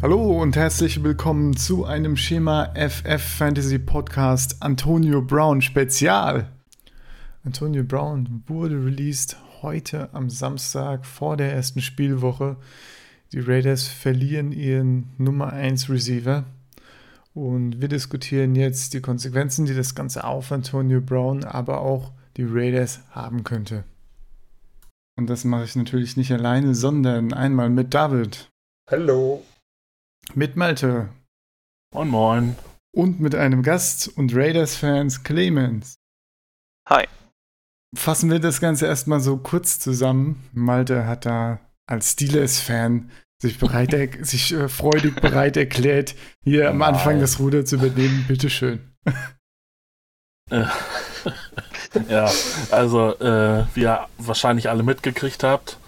Hallo und herzlich willkommen zu einem Schema FF Fantasy Podcast Antonio Brown Spezial. Antonio Brown wurde released heute am Samstag vor der ersten Spielwoche. Die Raiders verlieren ihren Nummer 1 Receiver. Und wir diskutieren jetzt die Konsequenzen, die das Ganze auf Antonio Brown, aber auch die Raiders haben könnte. Und das mache ich natürlich nicht alleine, sondern einmal mit David. Hallo. Mit Malte. Moin Moin. Und mit einem Gast und Raiders-Fans Clemens. Hi. Fassen wir das Ganze erstmal so kurz zusammen. Malte hat da als Steelers-Fan sich, bereit sich äh, freudig bereit erklärt, hier am Anfang das Ruder zu übernehmen. Bitteschön. ja, also, äh, wie ihr wahrscheinlich alle mitgekriegt habt,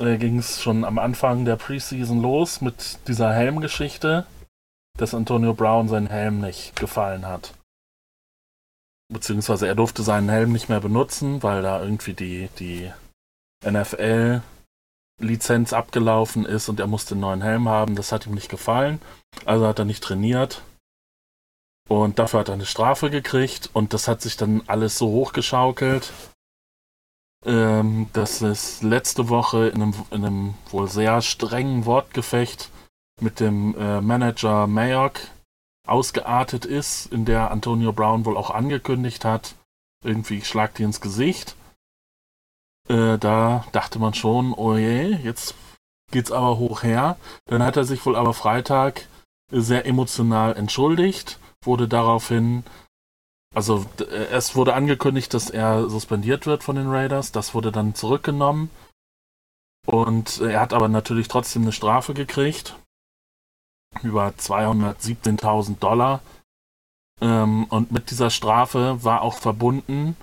äh, ging es schon am Anfang der Preseason los mit dieser Helmgeschichte, dass Antonio Brown seinen Helm nicht gefallen hat. Beziehungsweise er durfte seinen Helm nicht mehr benutzen, weil da irgendwie die, die NFL Lizenz abgelaufen ist und er musste einen neuen Helm haben. Das hat ihm nicht gefallen. Also hat er nicht trainiert. Und dafür hat er eine Strafe gekriegt und das hat sich dann alles so hochgeschaukelt, ähm, dass es letzte Woche in einem, in einem, wohl sehr strengen Wortgefecht mit dem äh, Manager Mayock ausgeartet ist, in der Antonio Brown wohl auch angekündigt hat, irgendwie ich schlag dir ins Gesicht. Äh, da dachte man schon, oh je, jetzt geht's aber hoch her. Dann hat er sich wohl aber Freitag sehr emotional entschuldigt, wurde daraufhin, also es wurde angekündigt, dass er suspendiert wird von den Raiders, das wurde dann zurückgenommen. Und er hat aber natürlich trotzdem eine Strafe gekriegt. Über 217.000 Dollar. Ähm, und mit dieser Strafe war auch verbunden,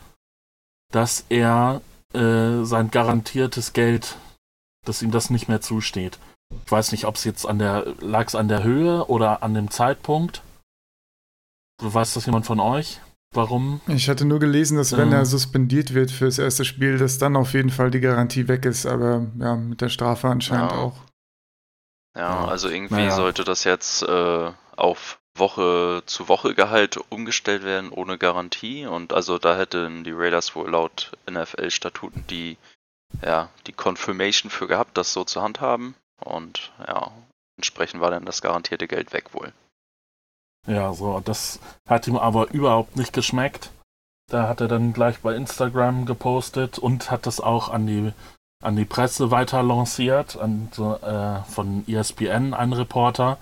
dass er äh, sein garantiertes Geld, dass ihm das nicht mehr zusteht. Ich weiß nicht, ob es jetzt an der, lag es an der Höhe oder an dem Zeitpunkt. Weiß das jemand von euch? Warum? Ich hatte nur gelesen, dass wenn äh, er suspendiert wird fürs erste Spiel, dass dann auf jeden Fall die Garantie weg ist, aber ja, mit der Strafe anscheinend ja. auch. Ja, also irgendwie naja. sollte das jetzt äh, auf Woche zu Woche Gehalt umgestellt werden ohne Garantie und also da hätten die Raiders wohl laut NFL-Statuten die ja die Confirmation für gehabt, das so zu handhaben und ja entsprechend war dann das garantierte Geld weg wohl. Ja, so das hat ihm aber überhaupt nicht geschmeckt. Da hat er dann gleich bei Instagram gepostet und hat das auch an die an die Presse weiter lanciert, an, äh, von ESPN ein Reporter,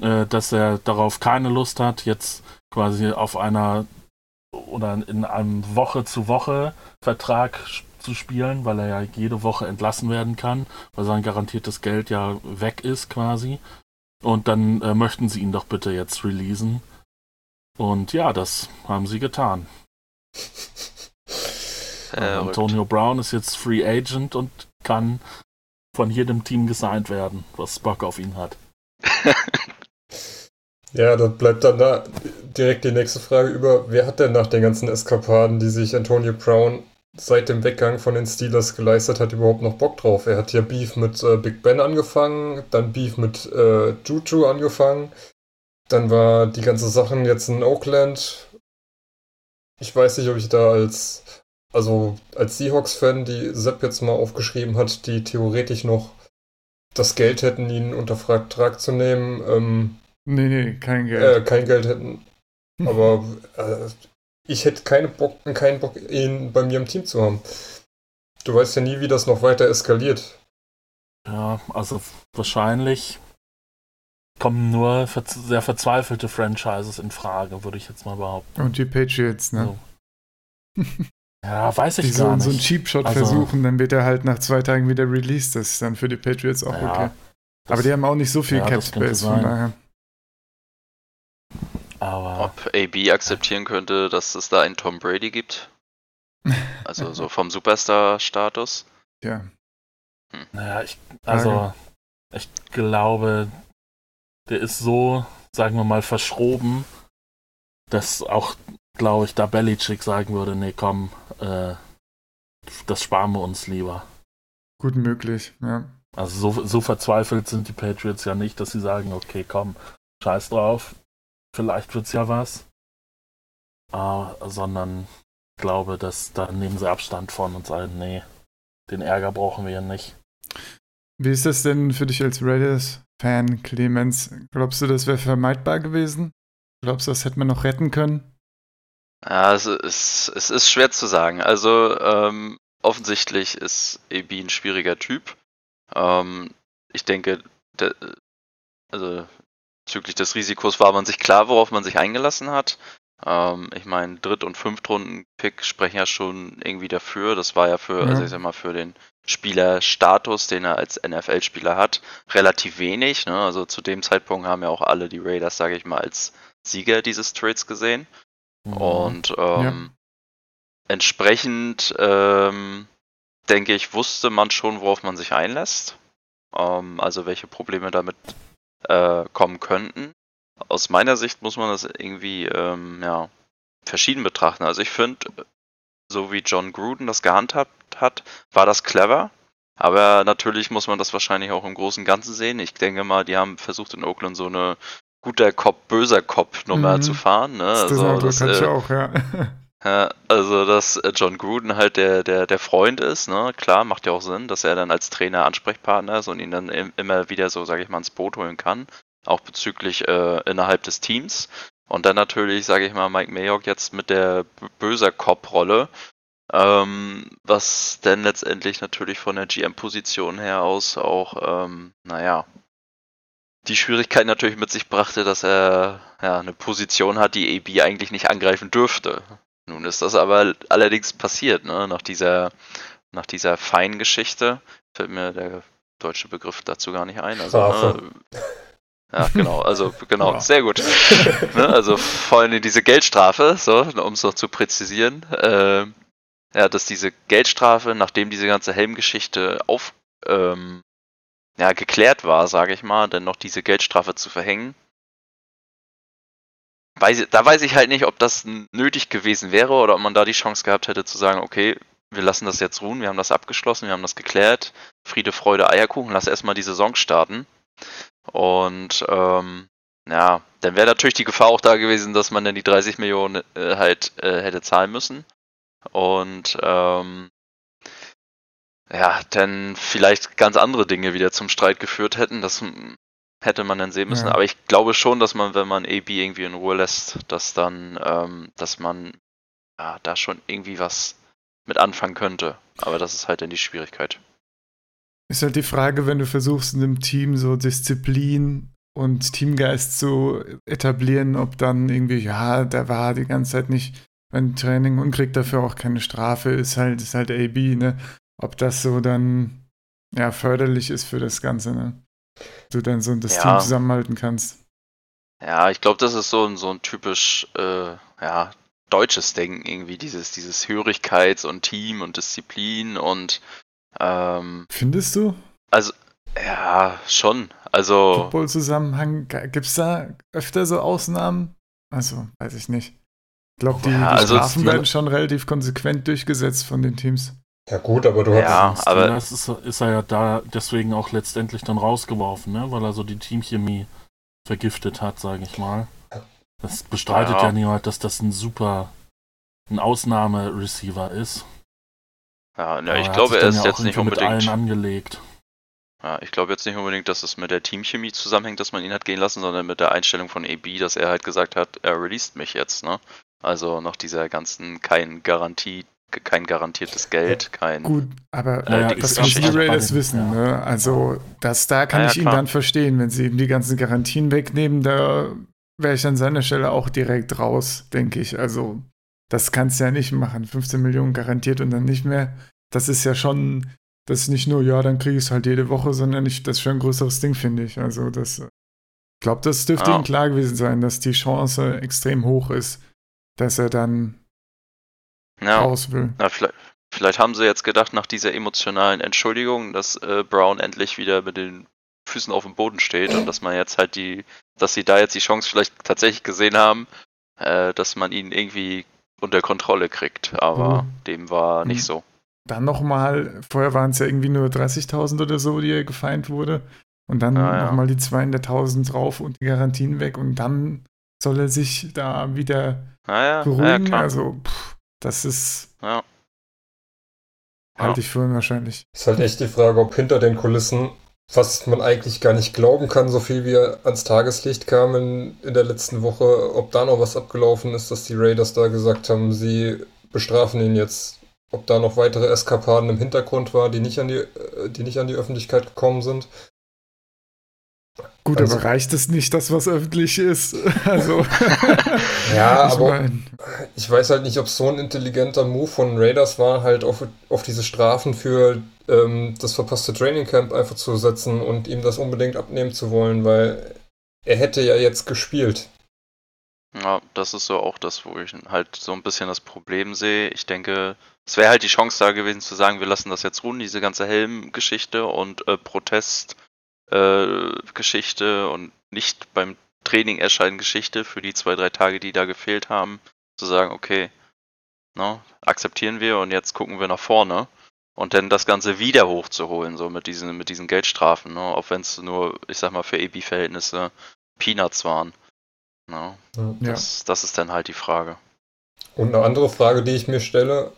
äh, dass er darauf keine Lust hat, jetzt quasi auf einer oder in einem Woche zu Woche Vertrag zu spielen, weil er ja jede Woche entlassen werden kann, weil sein garantiertes Geld ja weg ist quasi. Und dann äh, möchten sie ihn doch bitte jetzt releasen. Und ja, das haben sie getan. Äh, Antonio Brown ist jetzt Free Agent und kann von jedem Team gesigned werden, was Bock auf ihn hat. Ja, da bleibt dann da direkt die nächste Frage über, wer hat denn nach den ganzen Eskapaden, die sich Antonio Brown seit dem Weggang von den Steelers geleistet hat, überhaupt noch Bock drauf? Er hat ja Beef mit äh, Big Ben angefangen, dann Beef mit äh, Juju angefangen, dann war die ganze Sachen jetzt in Oakland. Ich weiß nicht, ob ich da als, also als Seahawks-Fan, die Sepp jetzt mal aufgeschrieben hat, die theoretisch noch das Geld hätten, ihn unter Vertrag zu nehmen, ähm, Nee, nee, kein Geld. Äh, kein Geld hätten. Aber äh, ich hätte keine Bock, keinen Bock, ihn bei mir im Team zu haben. Du weißt ja nie, wie das noch weiter eskaliert. Ja, also wahrscheinlich kommen nur sehr verzweifelte Franchises in Frage, würde ich jetzt mal behaupten. Und die Patriots, ne? So. ja, weiß ich die gar so, nicht. so einen Cheap-Shot also, versuchen, dann wird er halt nach zwei Tagen wieder released. Das ist dann für die Patriots auch ja, okay. Aber die haben auch nicht so viel ja, Cap-Space, von daher. Aber Ob AB akzeptieren könnte, dass es da einen Tom Brady gibt? Also so vom Superstar-Status? Ja. Hm. Naja, ich, also ich glaube, der ist so, sagen wir mal, verschroben, dass auch, glaube ich, da Belichick sagen würde, nee, komm, äh, das sparen wir uns lieber. Gut möglich, ja. Also so, so verzweifelt sind die Patriots ja nicht, dass sie sagen, okay, komm, scheiß drauf, vielleicht wird's ja was. Äh, sondern ich glaube, dass da nehmen sie Abstand von und sagen, nee, den Ärger brauchen wir ja nicht. Wie ist das denn für dich als Raiders-Fan, Clemens? Glaubst du, das wäre vermeidbar gewesen? Glaubst du, das hätte man noch retten können? Ja, es ist, es ist schwer zu sagen. Also ähm, offensichtlich ist EB ein schwieriger Typ. Ähm, ich denke, der, also bezüglich des Risikos war man sich klar, worauf man sich eingelassen hat. Ähm, ich meine, Dritt- und Fünftrunden-Pick sprechen ja schon irgendwie dafür. Das war ja für, ja. also ich sag mal, für den Spielerstatus, den er als NFL-Spieler hat, relativ wenig. Ne? Also zu dem Zeitpunkt haben ja auch alle die Raiders, sage ich mal, als Sieger dieses Trades gesehen. Mhm. Und ähm, ja. entsprechend ähm, denke ich, wusste man schon, worauf man sich einlässt. Ähm, also welche Probleme damit äh, kommen könnten. Aus meiner Sicht muss man das irgendwie ähm, ja, verschieden betrachten. Also ich finde, so wie John Gruden das gehandhabt hat, war das clever. Aber natürlich muss man das wahrscheinlich auch im Großen und Ganzen sehen. Ich denke mal, die haben versucht in Oakland so eine guter Cop, böser Cop Nummer mhm. zu fahren. Ne? Das, also, das, das äh, auch, ja. Ja, also dass äh, John Gruden halt der, der, der Freund ist, ne? Klar, macht ja auch Sinn, dass er dann als Trainer Ansprechpartner ist und ihn dann immer wieder so, sage ich mal, ins Boot holen kann. Auch bezüglich äh, innerhalb des Teams. Und dann natürlich, sage ich mal, Mike Mayock jetzt mit der böser Cop-Rolle, ähm, was dann letztendlich natürlich von der GM-Position her aus auch, ähm, naja, die Schwierigkeit natürlich mit sich brachte, dass er ja, eine Position hat, die AB eigentlich nicht angreifen dürfte. Nun ist das aber allerdings passiert, ne? Nach dieser, nach dieser Feingeschichte fällt mir der deutsche Begriff dazu gar nicht ein. Also, ne? Ja, genau, also genau, ja. sehr gut. ne? Also vor allem diese Geldstrafe, so, um es noch zu präzisieren, äh, ja, dass diese Geldstrafe, nachdem diese ganze Helmgeschichte auf ähm, ja, geklärt war, sage ich mal, dann noch diese Geldstrafe zu verhängen, weiß, da weiß ich halt nicht, ob das nötig gewesen wäre oder ob man da die Chance gehabt hätte zu sagen, okay, wir lassen das jetzt ruhen, wir haben das abgeschlossen, wir haben das geklärt, Friede, Freude, Eierkuchen, lass erstmal die Saison starten. Und ähm, ja, dann wäre natürlich die Gefahr auch da gewesen, dass man dann die 30 Millionen äh, halt äh, hätte zahlen müssen. Und ähm, ja, dann vielleicht ganz andere Dinge wieder zum Streit geführt hätten. Das hätte man dann sehen müssen. Ja. Aber ich glaube schon, dass man, wenn man AB irgendwie in Ruhe lässt, dass dann, ähm, dass man ja, da schon irgendwie was mit anfangen könnte. Aber das ist halt dann die Schwierigkeit. Ist halt die Frage, wenn du versuchst, in einem Team so Disziplin und Teamgeist zu etablieren, ob dann irgendwie, ja, der war die ganze Zeit nicht beim Training und kriegt dafür auch keine Strafe, ist halt, ist halt AB, ne? Ob das so dann ja förderlich ist für das Ganze, ne? Du dann so das ja. Team zusammenhalten kannst. Ja, ich glaube, das ist so ein, so ein typisch äh, ja, deutsches Denken irgendwie, dieses, dieses Hörigkeits- und Team und Disziplin und ähm, Findest du? Also, ja, schon. Also. Football-Zusammenhang, gibt es da öfter so Ausnahmen? Also, weiß ich nicht. Ich glaube, die, ja, die also Strafen werden schon relativ konsequent durchgesetzt von den Teams. Ja gut, aber du ja, hast... aber das ist, ist er ja da deswegen auch letztendlich dann rausgeworfen, ne? weil er so die Teamchemie vergiftet hat, sage ich mal. Das bestreitet ja. ja niemand, dass das ein super, ein Ausnahmereceiver ist. Ja, ne, ich glaube, er ist ja jetzt nicht unbedingt... Mit allen angelegt. Ja, ich glaube jetzt nicht unbedingt, dass es mit der Teamchemie zusammenhängt, dass man ihn hat gehen lassen, sondern mit der Einstellung von AB, dass er halt gesagt hat, er released mich jetzt, ne? Also nach dieser ganzen kein Garantie kein garantiertes Geld, kein. Gut, aber äh, das müssen die Raiders wissen. Ja. Ne? Also, das, da kann ja, ich ihn dann verstehen, wenn sie eben die ganzen Garantien wegnehmen, da wäre ich an seiner Stelle auch direkt raus, denke ich. Also, das kannst du ja nicht machen. 15 Millionen garantiert und dann nicht mehr. Das ist ja schon, das ist nicht nur, ja, dann kriege ich es halt jede Woche, sondern ich, das ist schon ein größeres Ding, finde ich. Also, das, ich glaube, das dürfte ja. ihm klar gewesen sein, dass die Chance extrem hoch ist, dass er dann ja. raus will. Ja, vielleicht, vielleicht, haben sie jetzt gedacht, nach dieser emotionalen Entschuldigung, dass äh, Brown endlich wieder mit den Füßen auf dem Boden steht und dass man jetzt halt die, dass sie da jetzt die Chance vielleicht tatsächlich gesehen haben, äh, dass man ihn irgendwie unter Kontrolle kriegt. Aber mhm. dem war nicht mhm. so. dann nochmal, vorher waren es ja irgendwie nur 30.000 oder so, die gefeind wurde. Und dann ah, ja. nochmal die 200.000 drauf und die Garantien weg. Und dann soll er sich da wieder ah, ja. beruhigen. Ja, also, pff, das ist. Ja. Halte ich für unwahrscheinlich. Ist halt echt die Frage, ob hinter den Kulissen, was man eigentlich gar nicht glauben kann, so viel wie er ans Tageslicht kam in, in der letzten Woche, ob da noch was abgelaufen ist, dass die Raiders da gesagt haben, sie bestrafen ihn jetzt. Ob da noch weitere Eskapaden im Hintergrund war, die nicht an die, äh, die nicht an die Öffentlichkeit gekommen sind. Gut, also, aber reicht es nicht, das, was öffentlich ist? Also. ja, ich aber mein. ich weiß halt nicht, ob es so ein intelligenter Move von Raiders war, halt auf, auf diese Strafen für ähm, das verpasste Training Camp einfach zu setzen und ihm das unbedingt abnehmen zu wollen, weil er hätte ja jetzt gespielt. Ja, das ist so auch das, wo ich halt so ein bisschen das Problem sehe. Ich denke, es wäre halt die Chance da gewesen zu sagen, wir lassen das jetzt ruhen, diese ganze Helmgeschichte und äh, Protest äh, Geschichte und nicht beim Training erscheinen Geschichte für die zwei, drei Tage, die da gefehlt haben, zu sagen, okay, ne, akzeptieren wir und jetzt gucken wir nach vorne und dann das Ganze wieder hochzuholen, so mit diesen, mit diesen Geldstrafen, ne, auch wenn es nur, ich sag mal, für AB-Verhältnisse Peanuts waren. Ne, ja. das, das ist dann halt die Frage. Und eine andere Frage, die ich mir stelle,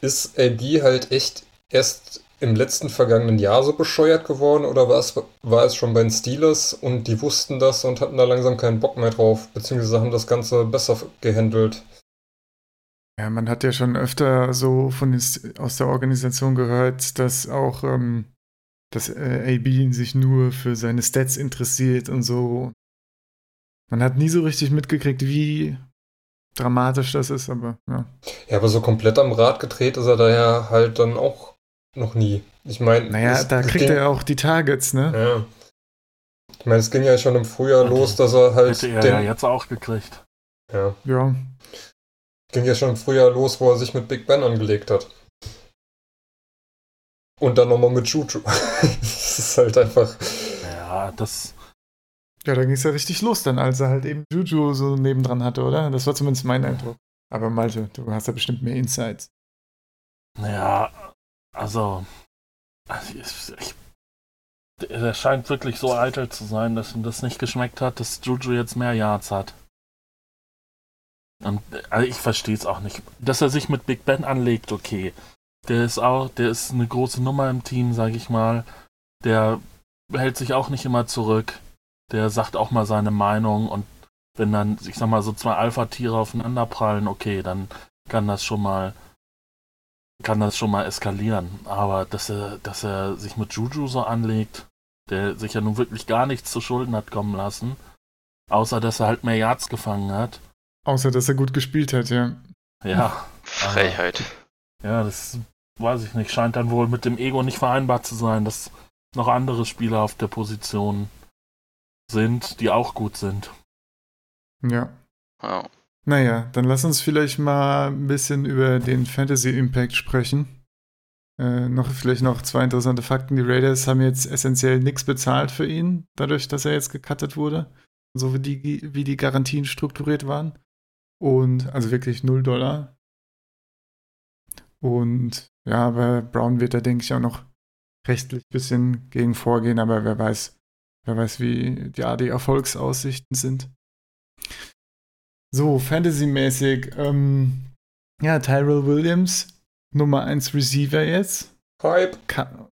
ist AB halt echt erst im letzten vergangenen Jahr so bescheuert geworden oder war es, war es schon bei den Steelers und die wussten das und hatten da langsam keinen Bock mehr drauf, beziehungsweise haben das Ganze besser gehandelt? Ja, man hat ja schon öfter so von aus der Organisation gehört, dass auch ähm, dass äh, AB sich nur für seine Stats interessiert und so. Man hat nie so richtig mitgekriegt, wie dramatisch das ist, aber ja. Ja, aber so komplett am Rad gedreht ist er daher halt dann auch noch nie. Ich meine. Naja, es, da kriegt ging, er auch die Targets, ne? Ja. Ich meine, es ging ja schon im Frühjahr okay. los, dass er halt. Hätte er den, ja jetzt auch gekriegt. Ja. Ja. Ging ja schon im Frühjahr los, wo er sich mit Big Ben angelegt hat. Und dann nochmal mit Juju. das ist halt einfach. Ja, das. Ja, da ging es ja richtig los dann, als er halt eben Juju so nebendran hatte, oder? Das war zumindest mein Eindruck. Aber Malte, du hast ja bestimmt mehr Insights. Naja, also, ich, ich, er scheint wirklich so eitel zu sein, dass ihm das nicht geschmeckt hat, dass Juju jetzt mehr Yards hat. Und also ich verstehe es auch nicht. Dass er sich mit Big Ben anlegt, okay. Der ist auch, der ist eine große Nummer im Team, sag ich mal. Der hält sich auch nicht immer zurück. Der sagt auch mal seine Meinung und wenn dann, ich sag mal, so zwei Alpha-Tiere aufeinander prallen, okay, dann kann das schon mal kann das schon mal eskalieren. Aber dass er, dass er sich mit Juju so anlegt, der sich ja nun wirklich gar nichts zu Schulden hat kommen lassen, außer dass er halt mehr Yards gefangen hat. Außer dass er gut gespielt hat, ja. Ja. Freiheit. ja, das weiß ich nicht. Scheint dann wohl mit dem Ego nicht vereinbar zu sein, dass noch andere Spieler auf der Position sind, die auch gut sind. Ja. Ja. Naja, dann lass uns vielleicht mal ein bisschen über den Fantasy Impact sprechen. Äh, noch vielleicht noch zwei interessante Fakten. Die Raiders haben jetzt essentiell nichts bezahlt für ihn, dadurch, dass er jetzt gecuttet wurde. So wie die, wie die Garantien strukturiert waren. Und also wirklich 0 Dollar. Und ja, aber Brown wird da, denke ich, auch noch rechtlich ein bisschen gegen vorgehen, aber wer weiß, wer weiß, wie die, die Erfolgsaussichten sind. So, Fantasy-mäßig, ähm, ja, Tyrell Williams, Nummer 1 Receiver jetzt. Hype. Kann,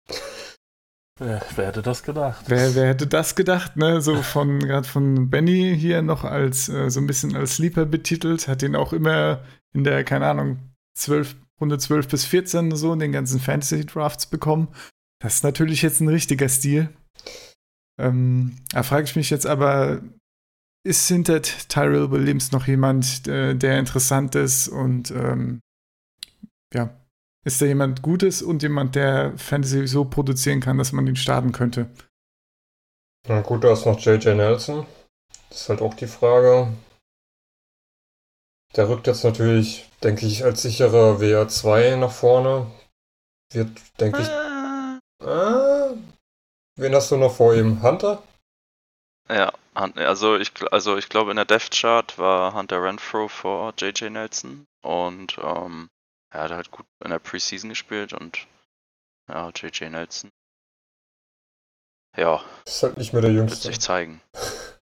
wer, wer, hätte das gedacht? Wer, wer hätte das gedacht, ne? So von, gerade von Benny hier noch als, äh, so ein bisschen als Sleeper betitelt, hat den auch immer in der, keine Ahnung, 12, Runde 12 bis 14 so in den ganzen Fantasy-Drafts bekommen. Das ist natürlich jetzt ein richtiger Stil. Ähm, da frage ich mich jetzt aber, ist hinter Tyrell Williams noch jemand, äh, der interessant ist und ähm, ja, ist da jemand Gutes und jemand, der Fantasy so produzieren kann, dass man ihn starten könnte? Na gut, da ist noch JJ Nelson. Das ist halt auch die Frage. Der rückt jetzt natürlich, denke ich, als sicherer WR2 nach vorne. Wird, denke ich. Ah, wen hast du noch vor ihm? Hunter? Ja, also ich, also ich glaube in der Death Chart war Hunter Renfro vor JJ Nelson und ähm, er hat halt gut in der Preseason gespielt und ja, JJ Nelson. Ja. Ist halt nicht mehr der Jüngste. Wird sich zeigen.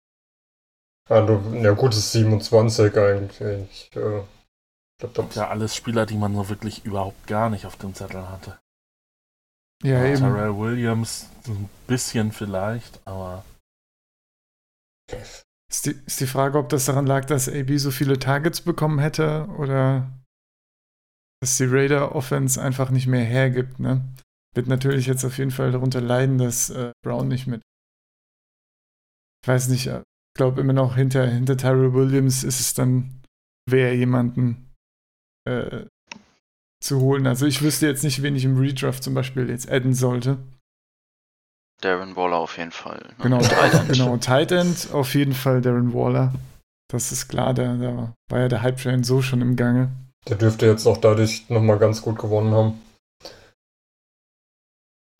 Also, ja gut, ist 27 eigentlich. Ich, äh, glaub, ja, alles Spieler, die man so wirklich überhaupt gar nicht auf dem Zettel hatte. Ja, ja eben. Terrell Williams ein bisschen vielleicht, aber. Ist die, ist die Frage, ob das daran lag, dass AB so viele Targets bekommen hätte oder dass die Raider Offense einfach nicht mehr hergibt, ne? Wird natürlich jetzt auf jeden Fall darunter leiden, dass äh, Brown nicht mit. Ich weiß nicht, äh, ich glaube immer noch hinter, hinter Tyrell Williams ist es dann wer jemanden äh, zu holen. Also ich wüsste jetzt nicht, wen ich im Redraft zum Beispiel jetzt adden sollte. Darren Waller auf jeden Fall. Ne? Genau, Tight genau, Tight End auf jeden Fall Darren Waller. Das ist klar, da, da war ja der Hype-Train so schon im Gange. Der dürfte jetzt auch dadurch nochmal ganz gut gewonnen haben.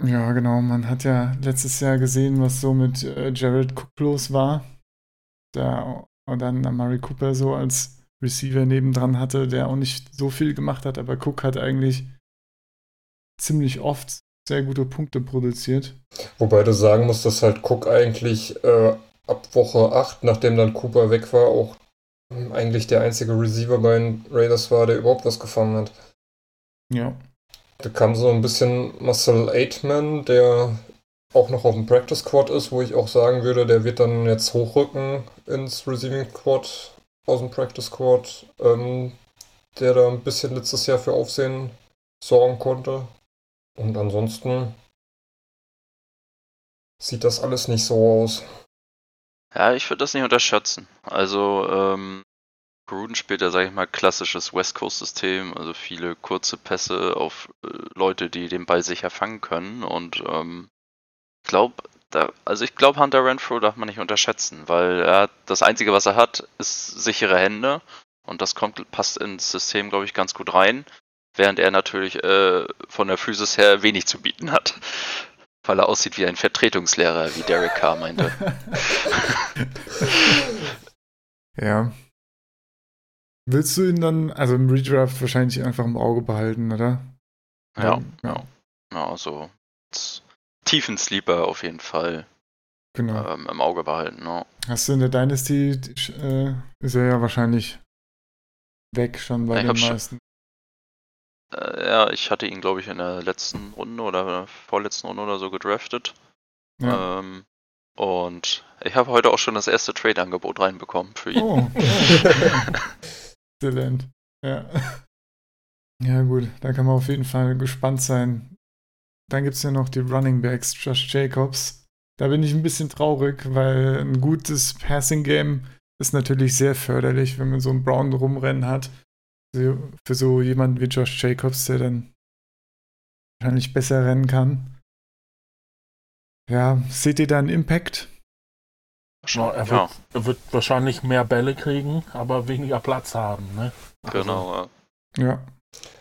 Ja, genau. Man hat ja letztes Jahr gesehen, was so mit äh, Jared Cook los war. Da und dann Amari Cooper so als Receiver nebendran hatte, der auch nicht so viel gemacht hat, aber Cook hat eigentlich ziemlich oft sehr gute Punkte produziert. Wobei du sagen musst, dass halt Cook eigentlich äh, ab Woche 8, nachdem dann Cooper weg war, auch eigentlich der einzige Receiver bei den Raiders war, der überhaupt was gefangen hat. Ja. Da kam so ein bisschen Marcel Aitman, der auch noch auf dem Practice Squad ist, wo ich auch sagen würde, der wird dann jetzt hochrücken ins Receiving Squad aus dem Practice Squad, ähm, der da ein bisschen letztes Jahr für Aufsehen sorgen konnte. Und ansonsten sieht das alles nicht so aus. Ja, ich würde das nicht unterschätzen. Also, ähm, Gruden spielt ja, sag ich mal, klassisches West Coast-System, also viele kurze Pässe auf äh, Leute, die den Ball sicher fangen können. Und ähm, ich glaube, also ich glaube, Hunter Renfro darf man nicht unterschätzen, weil er das Einzige, was er hat, ist sichere Hände. Und das kommt, passt ins System, glaube ich, ganz gut rein. Während er natürlich äh, von der Physis her wenig zu bieten hat. Weil er aussieht wie ein Vertretungslehrer, wie Derek Carr meinte. ja, Willst du ihn dann, also im Redraft wahrscheinlich einfach im Auge behalten, oder? Ja, ja. Ja, also tiefen Sleeper auf jeden Fall genau. ähm, im Auge behalten. Ja. Hast du in der Dynasty, äh, ist er ja wahrscheinlich weg schon bei ich den meisten. Äh, ja, ich hatte ihn, glaube ich, in der letzten Runde oder vorletzten Runde oder so gedraftet. Ja. Ähm, und ich habe heute auch schon das erste Trade-Angebot reinbekommen für ihn. Oh. Exzellent. Ja. Ja, gut, da kann man auf jeden Fall gespannt sein. Dann gibt es ja noch die Running Backs, Josh Jacobs. Da bin ich ein bisschen traurig, weil ein gutes Passing-Game ist natürlich sehr förderlich, wenn man so einen Brown rumrennen hat. Für so jemanden wie Josh Jacobs, der dann wahrscheinlich besser rennen kann. Ja, seht ihr da einen Impact? Ja, er, wird, er, wird, wahrscheinlich mehr Bälle kriegen, aber weniger Platz haben. Ne? Genau. Also, ja.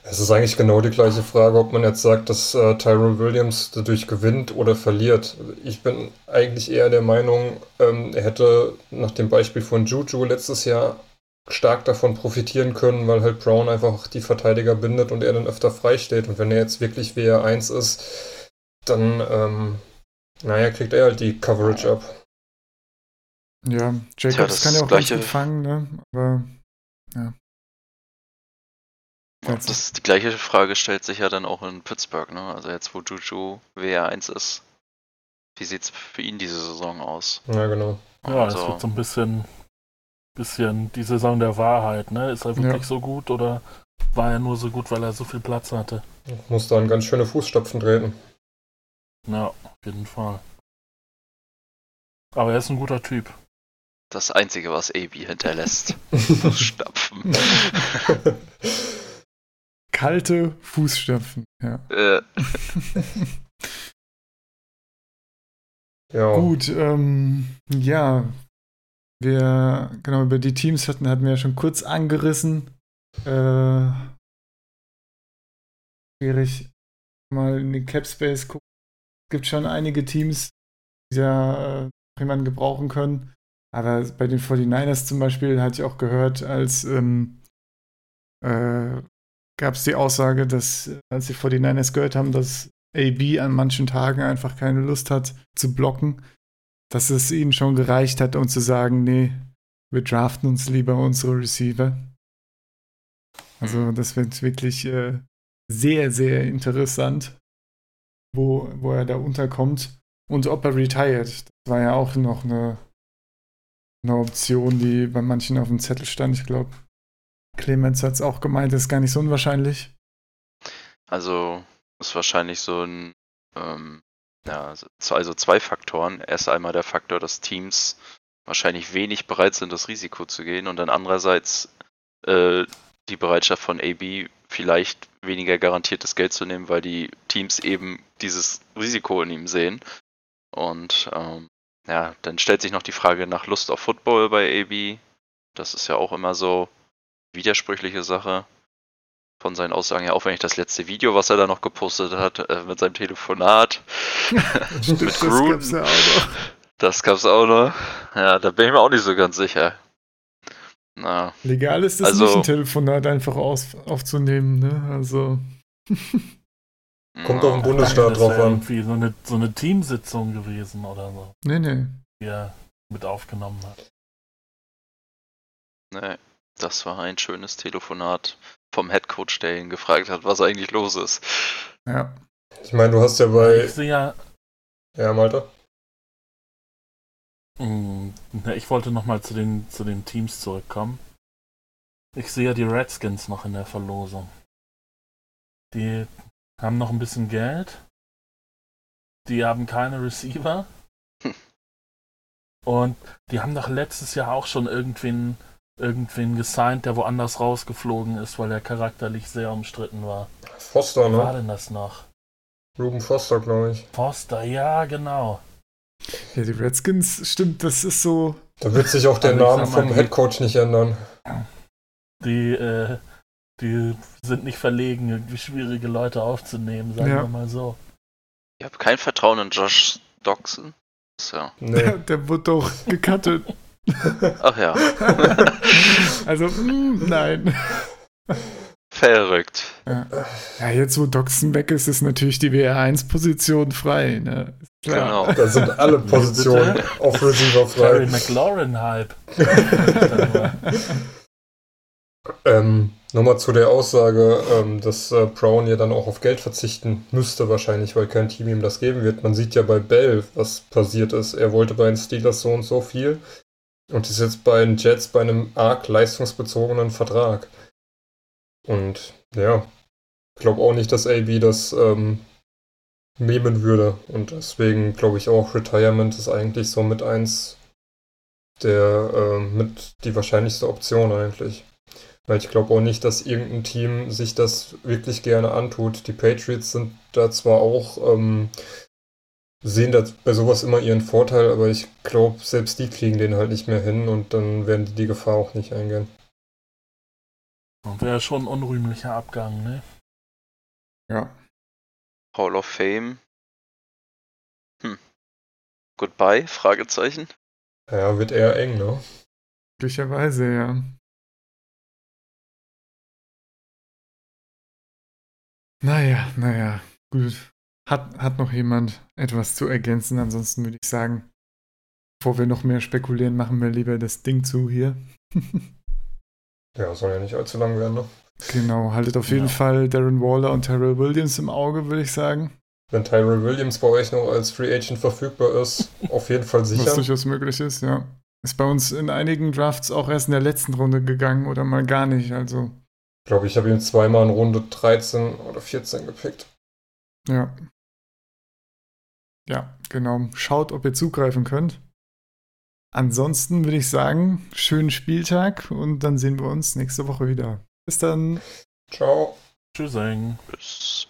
Es ist eigentlich genau die gleiche Frage, ob man jetzt sagt, dass äh, Tyrone Williams dadurch gewinnt oder verliert. Ich bin eigentlich eher der Meinung, ähm, er hätte nach dem Beispiel von Juju letztes Jahr stark davon profitieren können, weil halt Brown einfach die Verteidiger bindet und er dann öfter frei steht. Und wenn er jetzt wirklich WR1 ist, dann, ähm, naja, kriegt er halt die Coverage ab. Ja, Jacobs Tja, kann ja auch gleiche... ganz gut fangen, ne? Aber ja. ja das, die gleiche Frage stellt sich ja dann auch in Pittsburgh, ne? Also jetzt, wo Juju WR1 ist. Wie sieht es für ihn diese Saison aus? Ja, genau. Ja, also, das wird so ein bisschen, bisschen die Saison der Wahrheit, ne? Ist er wirklich ja. so gut oder war er nur so gut, weil er so viel Platz hatte? Muss da ganz schöne Fußstapfen treten. Ja, auf jeden Fall. Aber er ist ein guter Typ das Einzige, was AB hinterlässt. Fußstapfen. Kalte Fußstapfen, ja. Äh. ja. Gut, ähm, ja. Wir, genau, über die Teams hatten, hatten wir ja schon kurz angerissen. Äh, schwierig mal in den Cap Space gucken. Es gibt schon einige Teams, die ja äh, jemanden gebrauchen können. Aber bei den 49ers zum Beispiel hatte ich auch gehört, als ähm, äh, gab es die Aussage, dass als die 49ers gehört haben, dass AB an manchen Tagen einfach keine Lust hat zu blocken, dass es ihnen schon gereicht hat, um zu sagen, nee, wir draften uns lieber unsere Receiver. Also mhm. das wird wirklich äh, sehr, sehr interessant, wo, wo er da unterkommt und ob er retired. Das war ja auch noch eine, eine Option, die bei manchen auf dem Zettel stand. Ich glaube, Clemens hat es auch gemeint, das ist gar nicht so unwahrscheinlich. Also ist wahrscheinlich so ein, ähm, ja, also, also zwei Faktoren. Erst einmal der Faktor, dass Teams wahrscheinlich wenig bereit sind, das Risiko zu gehen und dann andererseits äh, die Bereitschaft von AB vielleicht weniger garantiertes Geld zu nehmen, weil die Teams eben dieses Risiko in ihm sehen. Und ähm, ja, dann stellt sich noch die Frage nach Lust auf Football bei AB. Das ist ja auch immer so widersprüchliche Sache von seinen Aussagen her, auch wenn ich das letzte Video, was er da noch gepostet hat, äh, mit seinem Telefonat Stimmt, mit Gruden, das gab's ja auch noch. Das gab's auch noch. Ja, da bin ich mir auch nicht so ganz sicher. Na, Legal ist das also, nicht, ein Telefonat einfach aus, aufzunehmen, ne? Also. Kommt auf den Bundesstaat drauf an. Irgendwie so eine, so eine Teamsitzung gewesen oder so. Nee, nee. Die er mit aufgenommen hat. Nee, das war ein schönes Telefonat vom Headcoach, der ihn gefragt hat, was eigentlich los ist. Ja. Ich meine, du hast ja bei. Ich ja. Ja, Malte? Hm, ich wollte nochmal zu den, zu den Teams zurückkommen. Ich sehe ja die Redskins noch in der Verlosung. Die haben noch ein bisschen Geld. Die haben keine Receiver. Hm. Und die haben doch letztes Jahr auch schon irgendwen irgendwen gesigned, der woanders rausgeflogen ist, weil er charakterlich sehr umstritten war. Foster, ne? Wie war denn das noch? Ruben Foster, glaube ich. Foster, ja, genau. Ja, die Redskins, stimmt, das ist so. Da wird sich auch der Name vom Headcoach nicht ändern. Die, äh, die sind nicht verlegen, irgendwie schwierige Leute aufzunehmen, sagen ja. wir mal so. Ich habe kein Vertrauen in Josh Doxson. So. Nee. Der wurde doch gecuttet. Ach ja. also, mh, hm, nein. Verrückt. Ja. ja. jetzt wo Doxen weg ist, ist natürlich die WR1-Position frei. Ne? Genau. Da sind alle Positionen auf Receiver frei. Terry McLaurin-Hype. ähm, Nochmal zu der Aussage, ähm, dass äh, Brown ja dann auch auf Geld verzichten müsste wahrscheinlich, weil kein Team ihm das geben wird. Man sieht ja bei Bell, was passiert ist. Er wollte bei den Steelers so und so viel. Und ist jetzt bei den Jets bei einem arg leistungsbezogenen Vertrag. Und ja, ich glaube auch nicht, dass AB das ähm, nehmen würde. Und deswegen glaube ich auch, Retirement ist eigentlich so mit eins der äh, mit die wahrscheinlichste Option eigentlich. Weil ich glaube auch nicht, dass irgendein Team sich das wirklich gerne antut. Die Patriots sind da zwar auch ähm, sehen da bei sowas immer ihren Vorteil, aber ich glaube, selbst die kriegen den halt nicht mehr hin und dann werden die die Gefahr auch nicht eingehen. Wäre schon ein unrühmlicher Abgang, ne? Ja. Hall of Fame. Hm. Goodbye? Fragezeichen. Ja, wird eher eng, ne? Glücklicherweise, ja. Naja, naja, gut. Hat, hat noch jemand etwas zu ergänzen? Ansonsten würde ich sagen, bevor wir noch mehr spekulieren, machen wir lieber das Ding zu hier. ja, soll ja nicht allzu lang werden, ne? Genau, haltet auf jeden ja. Fall Darren Waller und Tyrell Williams im Auge, würde ich sagen. Wenn Tyrell Williams bei euch noch als Free Agent verfügbar ist, auf jeden Fall sicher. Was durchaus möglich ist, ja. Ist bei uns in einigen Drafts auch erst in der letzten Runde gegangen oder mal gar nicht, also. Ich glaube, ich habe ihn zweimal in Runde 13 oder 14 gepickt. Ja. Ja, genau. Schaut, ob ihr zugreifen könnt. Ansonsten würde ich sagen, schönen Spieltag und dann sehen wir uns nächste Woche wieder. Bis dann. Ciao. Tschüss. Bis.